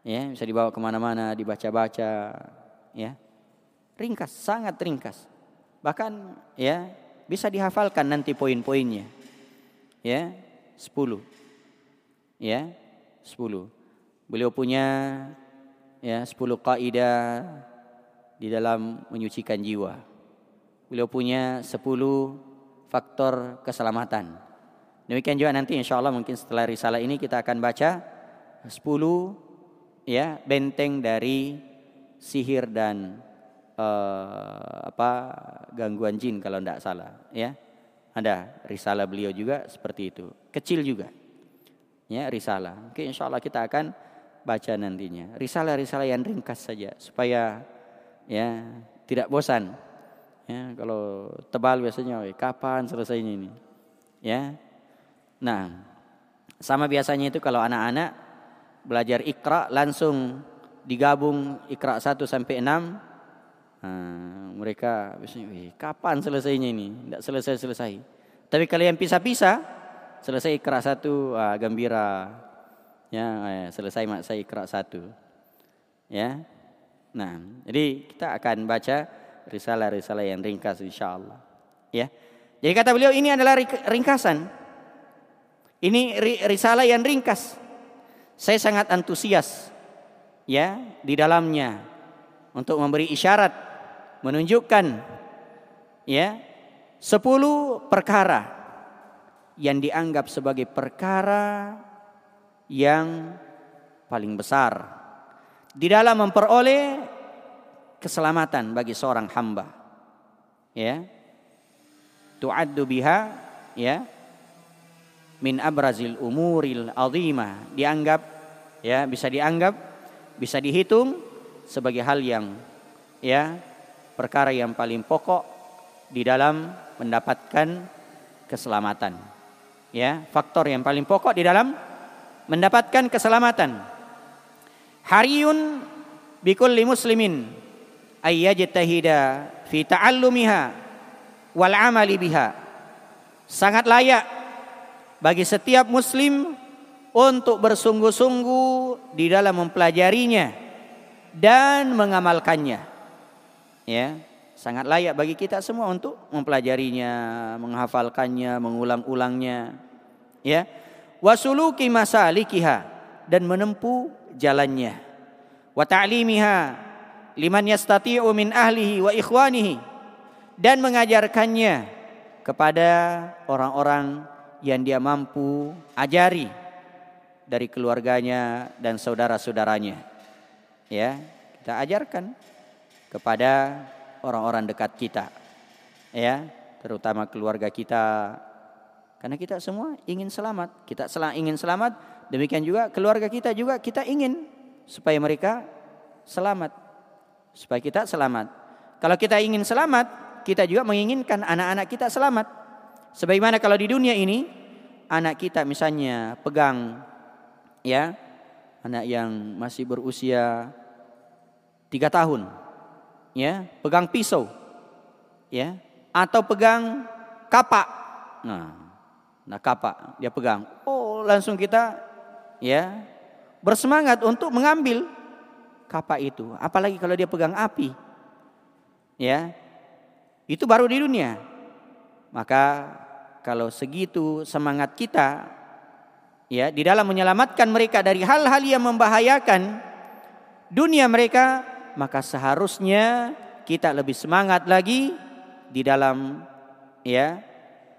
ya, bisa dibawa ke mana-mana, dibaca-baca, ya. Ringkas, sangat ringkas. Bahkan, ya, bisa dihafalkan nanti poin-poinnya, ya, 10 ya 10 beliau punya ya 10 kaidah di dalam menyucikan jiwa beliau punya 10 faktor keselamatan demikian juga nanti insya Allah mungkin setelah risalah ini kita akan baca 10 ya benteng dari sihir dan uh, apa gangguan jin kalau tidak salah ya ada risalah beliau juga seperti itu. Kecil juga. Ya, risalah. Oke, insya Allah kita akan baca nantinya. Risalah-risalah yang ringkas saja supaya ya tidak bosan. Ya, kalau tebal biasanya, kapan selesainya ini? Ya. Nah, sama biasanya itu kalau anak-anak belajar ikra langsung digabung ikra 1 sampai 6 Nah, mereka biasanya, kapan selesainya ini? Tidak selesai-selesai. Tapi kalau yang pisah-pisah, selesai ikra satu, ah, gembira. Ya, eh, selesai mak saya ikra satu. Ya. Nah, jadi kita akan baca risalah-risalah yang ringkas insya Allah. Ya. Jadi kata beliau ini adalah ringkasan. Ini risalah yang ringkas. Saya sangat antusias ya di dalamnya untuk memberi isyarat menunjukkan ya sepuluh perkara yang dianggap sebagai perkara yang paling besar di dalam memperoleh keselamatan bagi seorang hamba ya tu'addu biha ya min abrazil umuril azimah dianggap ya bisa dianggap bisa dihitung sebagai hal yang ya perkara yang paling pokok di dalam mendapatkan keselamatan. Ya, faktor yang paling pokok di dalam mendapatkan keselamatan. Hariyun bikulli muslimin ayyajtahida fi ta'allumiha wal amali biha. Sangat layak bagi setiap muslim untuk bersungguh-sungguh di dalam mempelajarinya dan mengamalkannya ya sangat layak bagi kita semua untuk mempelajarinya, menghafalkannya, mengulang-ulangnya. Ya. Wasuluki masalikiha dan menempuh jalannya. Wa ta'limiha liman yastati'u min ahlihi wa ikhwanihi dan mengajarkannya kepada orang-orang yang dia mampu ajari dari keluarganya dan saudara-saudaranya. Ya, kita ajarkan kepada orang-orang dekat kita. Ya, terutama keluarga kita. Karena kita semua ingin selamat. Kita ingin selamat, demikian juga keluarga kita juga kita ingin supaya mereka selamat. Supaya kita selamat. Kalau kita ingin selamat, kita juga menginginkan anak-anak kita selamat. Sebagaimana kalau di dunia ini anak kita misalnya pegang ya anak yang masih berusia tiga tahun ya, pegang pisau, ya, atau pegang kapak. Nah, nah kapak dia pegang. Oh, langsung kita ya bersemangat untuk mengambil kapak itu. Apalagi kalau dia pegang api. Ya. Itu baru di dunia. Maka kalau segitu semangat kita ya di dalam menyelamatkan mereka dari hal-hal yang membahayakan dunia mereka maka seharusnya kita lebih semangat lagi di dalam ya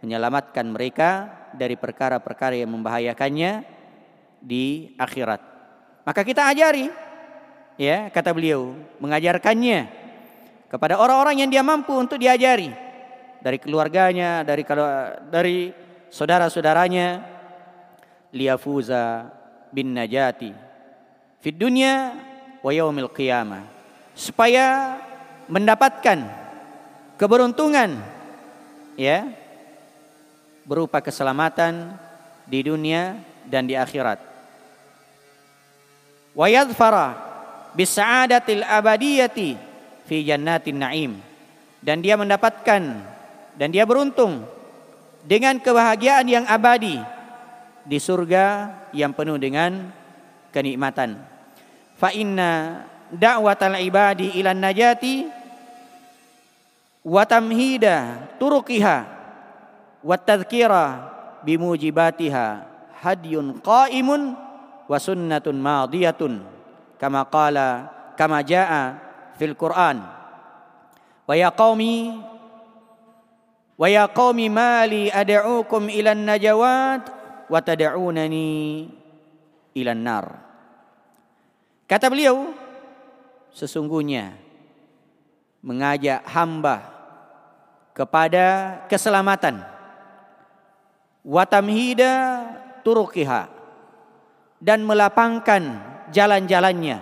menyelamatkan mereka dari perkara-perkara yang membahayakannya di akhirat. Maka kita ajari ya kata beliau mengajarkannya kepada orang-orang yang dia mampu untuk diajari. Dari keluarganya, dari kalau dari saudara-saudaranya. Liyafuza bin najati fid dunya wa yaumil qiyamah. Supaya mendapatkan keberuntungan ya berupa keselamatan di dunia dan di akhirat. Wa yadfara bisa'adatil abadiyati fi jannatin na'im. Dan dia mendapatkan dan dia beruntung dengan kebahagiaan yang abadi di surga yang penuh dengan kenikmatan. Fa inna da'watal ibadi ilan najati wa tamhida turukiha wa tadhkira bimujibatiha hadyun qaimun wa sunnatun madiyatun kama qala kama jaa fil Qur'an wa ya qaumi wa ya qaumi mali ad'ukum ilan najawat wa tad'unani ilan nar kata beliau sesungguhnya mengajak hamba kepada keselamatan watamhida turukiha dan melapangkan jalan-jalannya.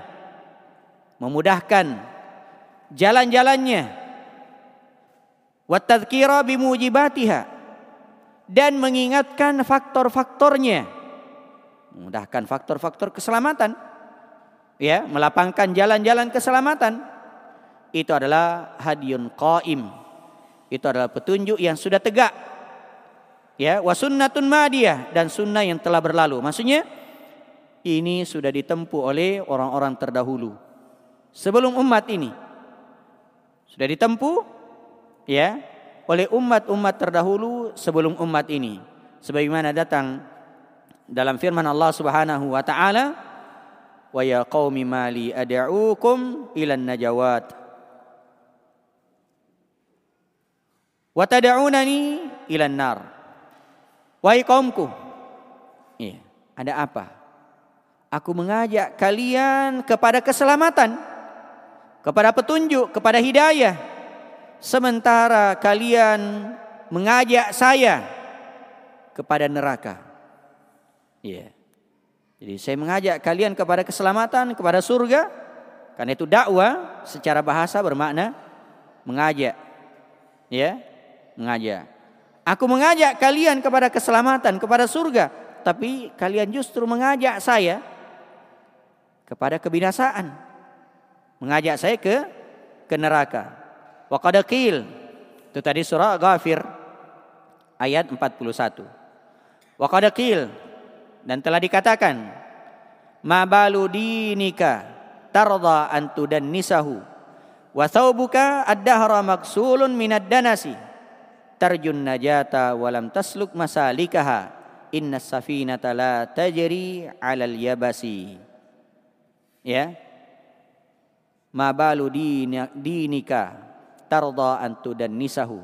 Memudahkan jalan-jalannya. Watadzkira bimujibatiha. Dan mengingatkan faktor-faktornya. Memudahkan faktor-faktor keselamatan. Ya melapangkan jalan-jalan keselamatan. Itu adalah hadiyun qaim. Itu adalah petunjuk yang sudah tegak ya wasunnatun madiyah dan sunnah yang telah berlalu. Maksudnya ini sudah ditempuh oleh orang-orang terdahulu. Sebelum umat ini. Sudah ditempuh ya oleh umat-umat terdahulu sebelum umat ini. Sebagaimana datang dalam firman Allah Subhanahu wa taala wa ya qaumi mali ad'ukum ilan najawat ilan nar wahai kaumku iya ada apa aku mengajak kalian kepada keselamatan kepada petunjuk kepada hidayah sementara kalian mengajak saya kepada neraka iya. Jadi saya mengajak kalian kepada keselamatan, kepada surga. Karena itu dakwah secara bahasa bermakna mengajak. Ya, mengajak. Aku mengajak kalian kepada keselamatan, kepada surga, tapi kalian justru mengajak saya kepada kebinasaan. Mengajak saya ke ke neraka. Wa qad itu tadi surah Ghafir ayat 41. Wa qad dan telah dikatakan ma balu dinika tarda antu dan nisahu wa thawbuka ad-dahra maksulun minad danasi tarjun najata walam tasluk masalikaha. Inna safinata la tajri alal yabasi. Ya. Ma balu dinika tarda antu dan nisahu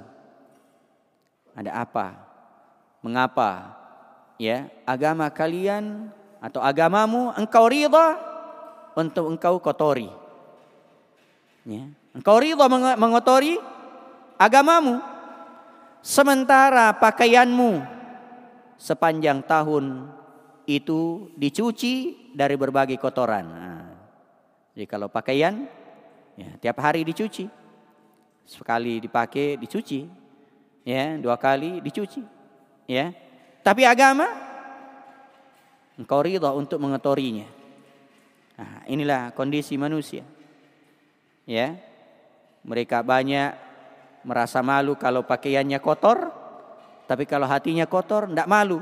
ada apa? Mengapa? Ya agama kalian atau agamamu engkau ridha untuk engkau kotori. Ya engkau ridha mengotori agamamu sementara pakaianmu sepanjang tahun itu dicuci dari berbagai kotoran nah, jadi kalau pakaian ya tiap hari dicuci sekali dipakai dicuci ya dua kali dicuci ya tapi agama engkau ridha untuk mengotorinya. Nah, inilah kondisi manusia. Ya. Mereka banyak merasa malu kalau pakaiannya kotor, tapi kalau hatinya kotor tidak malu.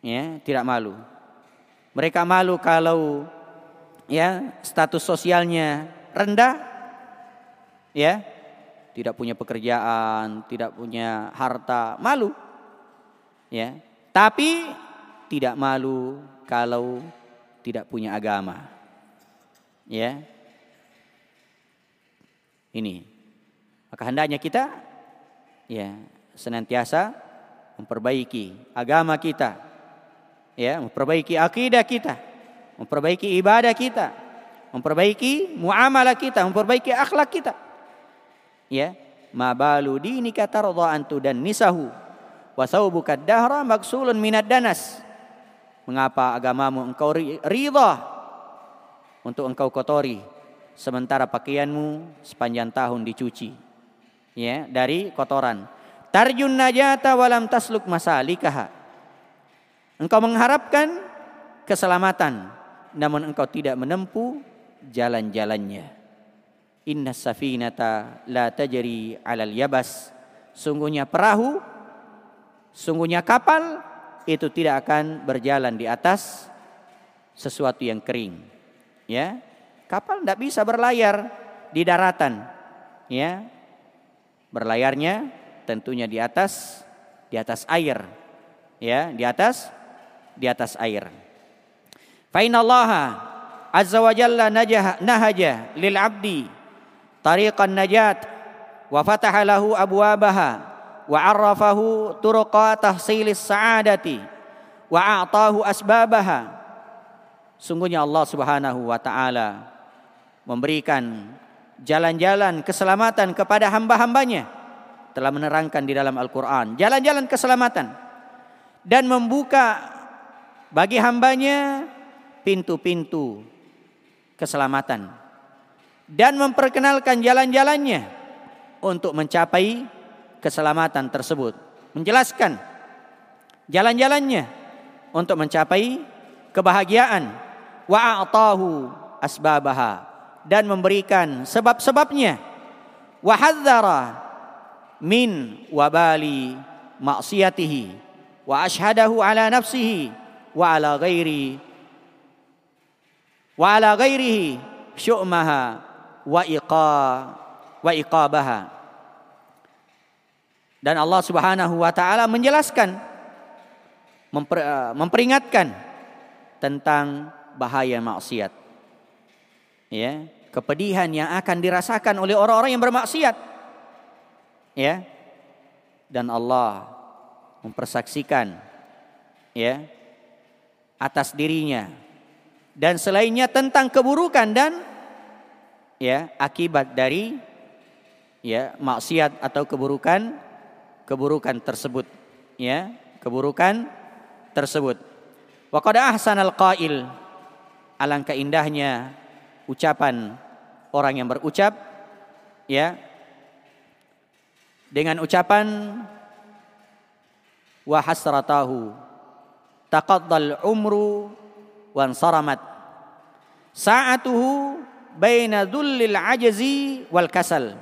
Ya, tidak malu. Mereka malu kalau ya status sosialnya rendah, ya, tidak punya pekerjaan, tidak punya harta, malu ya tapi tidak malu kalau tidak punya agama ya ini maka hendaknya kita ya senantiasa memperbaiki agama kita ya memperbaiki akidah kita memperbaiki ibadah kita memperbaiki muamalah kita memperbaiki akhlak kita ya ma balu dinika tarda antu dan nisahu Wasaubuka dahra maksulun minad danas. Mengapa agamamu engkau ridha untuk engkau kotori sementara pakaianmu sepanjang tahun dicuci ya dari kotoran. Tarjun najata walam tasluk masalikaha. Engkau mengharapkan keselamatan namun engkau tidak menempuh jalan-jalannya. Inna safinata la tajri 'alal yabas. Sungguhnya perahu, sungguhnya kapal itu tidak akan berjalan di atas sesuatu yang kering. Ya. Kapal tidak bisa berlayar di daratan. Ya. Berlayarnya tentunya di atas di atas air. Ya, di atas di atas air. Fa azza wa jalla najah nahaja lil abdi tariqan najat wa fataha lahu abwabaha wa arrafahu turuqa tahsilis sa'adati wa a'tahu asbabaha sungguhnya Allah Subhanahu wa taala memberikan jalan-jalan keselamatan kepada hamba-hambanya telah menerangkan di dalam Al-Qur'an. Jalan-jalan keselamatan. Dan membuka bagi hambanya pintu-pintu keselamatan. Dan memperkenalkan jalan-jalannya untuk mencapai keselamatan tersebut. Menjelaskan jalan-jalannya untuk mencapai kebahagiaan. Wa a'tahu asbabaha dan memberikan sebab-sebabnya wa hadzara min wabali maksiatihi wa ashhadahu ala nafsihi wa ala ghairi wa ala ghairihi syu'maha wa iqa wa iqabaha. Dan Allah Subhanahu wa taala menjelaskan memper, uh, memperingatkan tentang bahaya maksiat. Ya, kepedihan yang akan dirasakan oleh orang-orang yang bermaksiat. Ya. Dan Allah mempersaksikan ya atas dirinya dan selainnya tentang keburukan dan ya akibat dari ya maksiat atau keburukan keburukan tersebut ya keburukan tersebut wa qad ahsanal qail alangkah indahnya ucapan orang yang berucap ya dengan ucapan wa hasratahu taqaddal umru wan saramat. Sa'atuhu baina dhullil ajazi wal kasal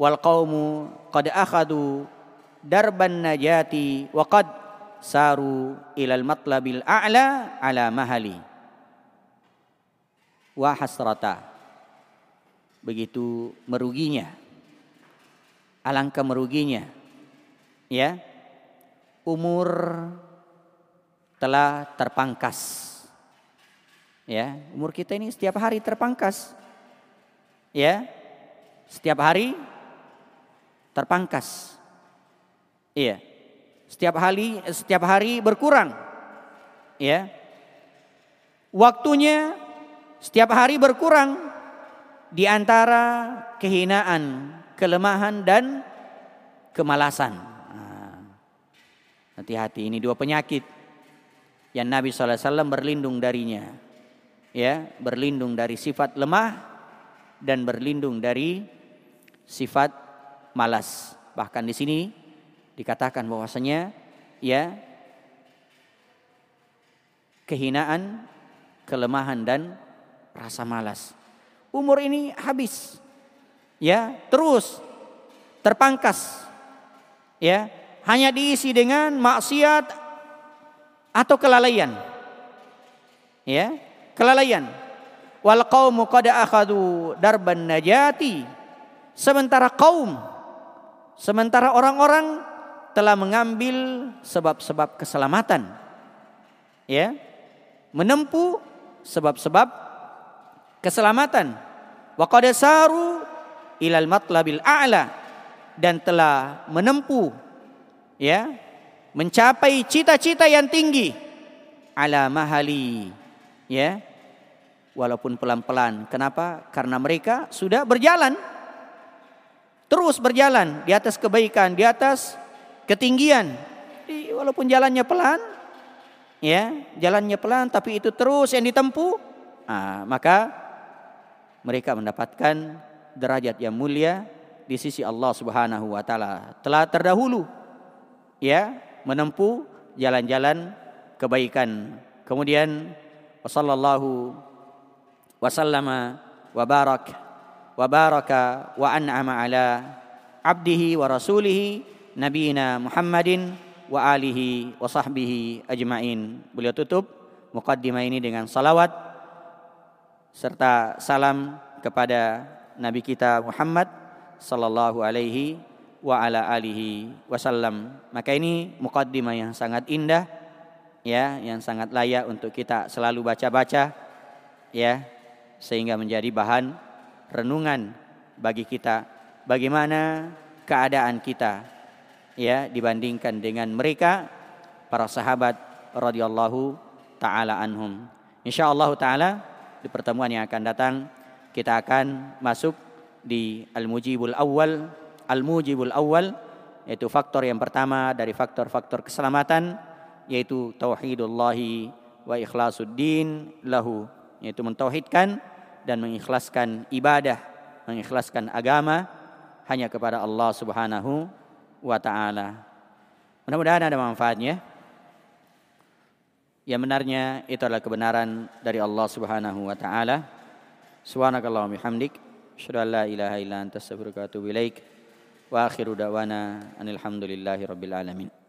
wal qaumu qad akhadu darban najati wa qad saru ilal matlabil a'la ala mahali. Wa hasrata begitu meruginya alangkah meruginya ya umur telah terpangkas Ya, umur kita ini setiap hari terpangkas. Ya. Setiap hari terpangkas. Iya. Setiap hari setiap hari berkurang. Ya. Waktunya setiap hari berkurang di antara kehinaan, kelemahan dan kemalasan. Nah, hati-hati ini dua penyakit yang Nabi SAW berlindung darinya ya berlindung dari sifat lemah dan berlindung dari sifat malas. Bahkan di sini dikatakan bahwasanya ya kehinaan, kelemahan dan rasa malas. Umur ini habis. Ya, terus terpangkas. Ya, hanya diisi dengan maksiat atau kelalaian. Ya, kelalaian. Wal qaumu qad akhadu darban najati. Sementara kaum sementara orang-orang telah mengambil sebab-sebab keselamatan. Ya. Menempuh sebab-sebab keselamatan. Wa qad saru ilal matlabil a'la dan telah menempuh ya mencapai cita-cita yang tinggi ala mahali ya walaupun pelan-pelan. Kenapa? Karena mereka sudah berjalan. Terus berjalan di atas kebaikan, di atas ketinggian. Jadi, walaupun jalannya pelan, ya, jalannya pelan tapi itu terus yang ditempuh, nah, maka mereka mendapatkan derajat yang mulia di sisi Allah Subhanahu wa taala. Telah terdahulu ya menempuh jalan-jalan kebaikan. Kemudian sallallahu wa sallama wa barak wa baraka wa an'ama ala abdihi wa rasulihi nabiyina Muhammadin wa alihi wa sahbihi ajmain. Beliau tutup mukaddimah ini dengan salawat serta salam kepada Nabi kita Muhammad sallallahu alaihi wa ala alihi wasallam. Maka ini mukaddimah yang sangat indah ya, yang sangat layak untuk kita selalu baca-baca ya, sehingga menjadi bahan renungan bagi kita bagaimana keadaan kita ya dibandingkan dengan mereka para sahabat radhiyallahu taala anhum. Insyaallah taala di pertemuan yang akan datang kita akan masuk di al-mujibul awal al-mujibul awal yaitu faktor yang pertama dari faktor-faktor keselamatan yaitu tauhidullahi wa ikhlasuddin lahu yaitu mentauhidkan dan mengikhlaskan ibadah, mengikhlaskan agama hanya kepada Allah Subhanahu wa taala. Mudah-mudahan ada manfaatnya. Yang benarnya itu adalah kebenaran dari Allah Subhanahu wa taala. Subhanakallahumma bihamdik, asyhadu la ilaha illa anta astaghfiruka wa atubu ilaik. Wa akhiru da'wana anil hamdulillahi rabbil alamin.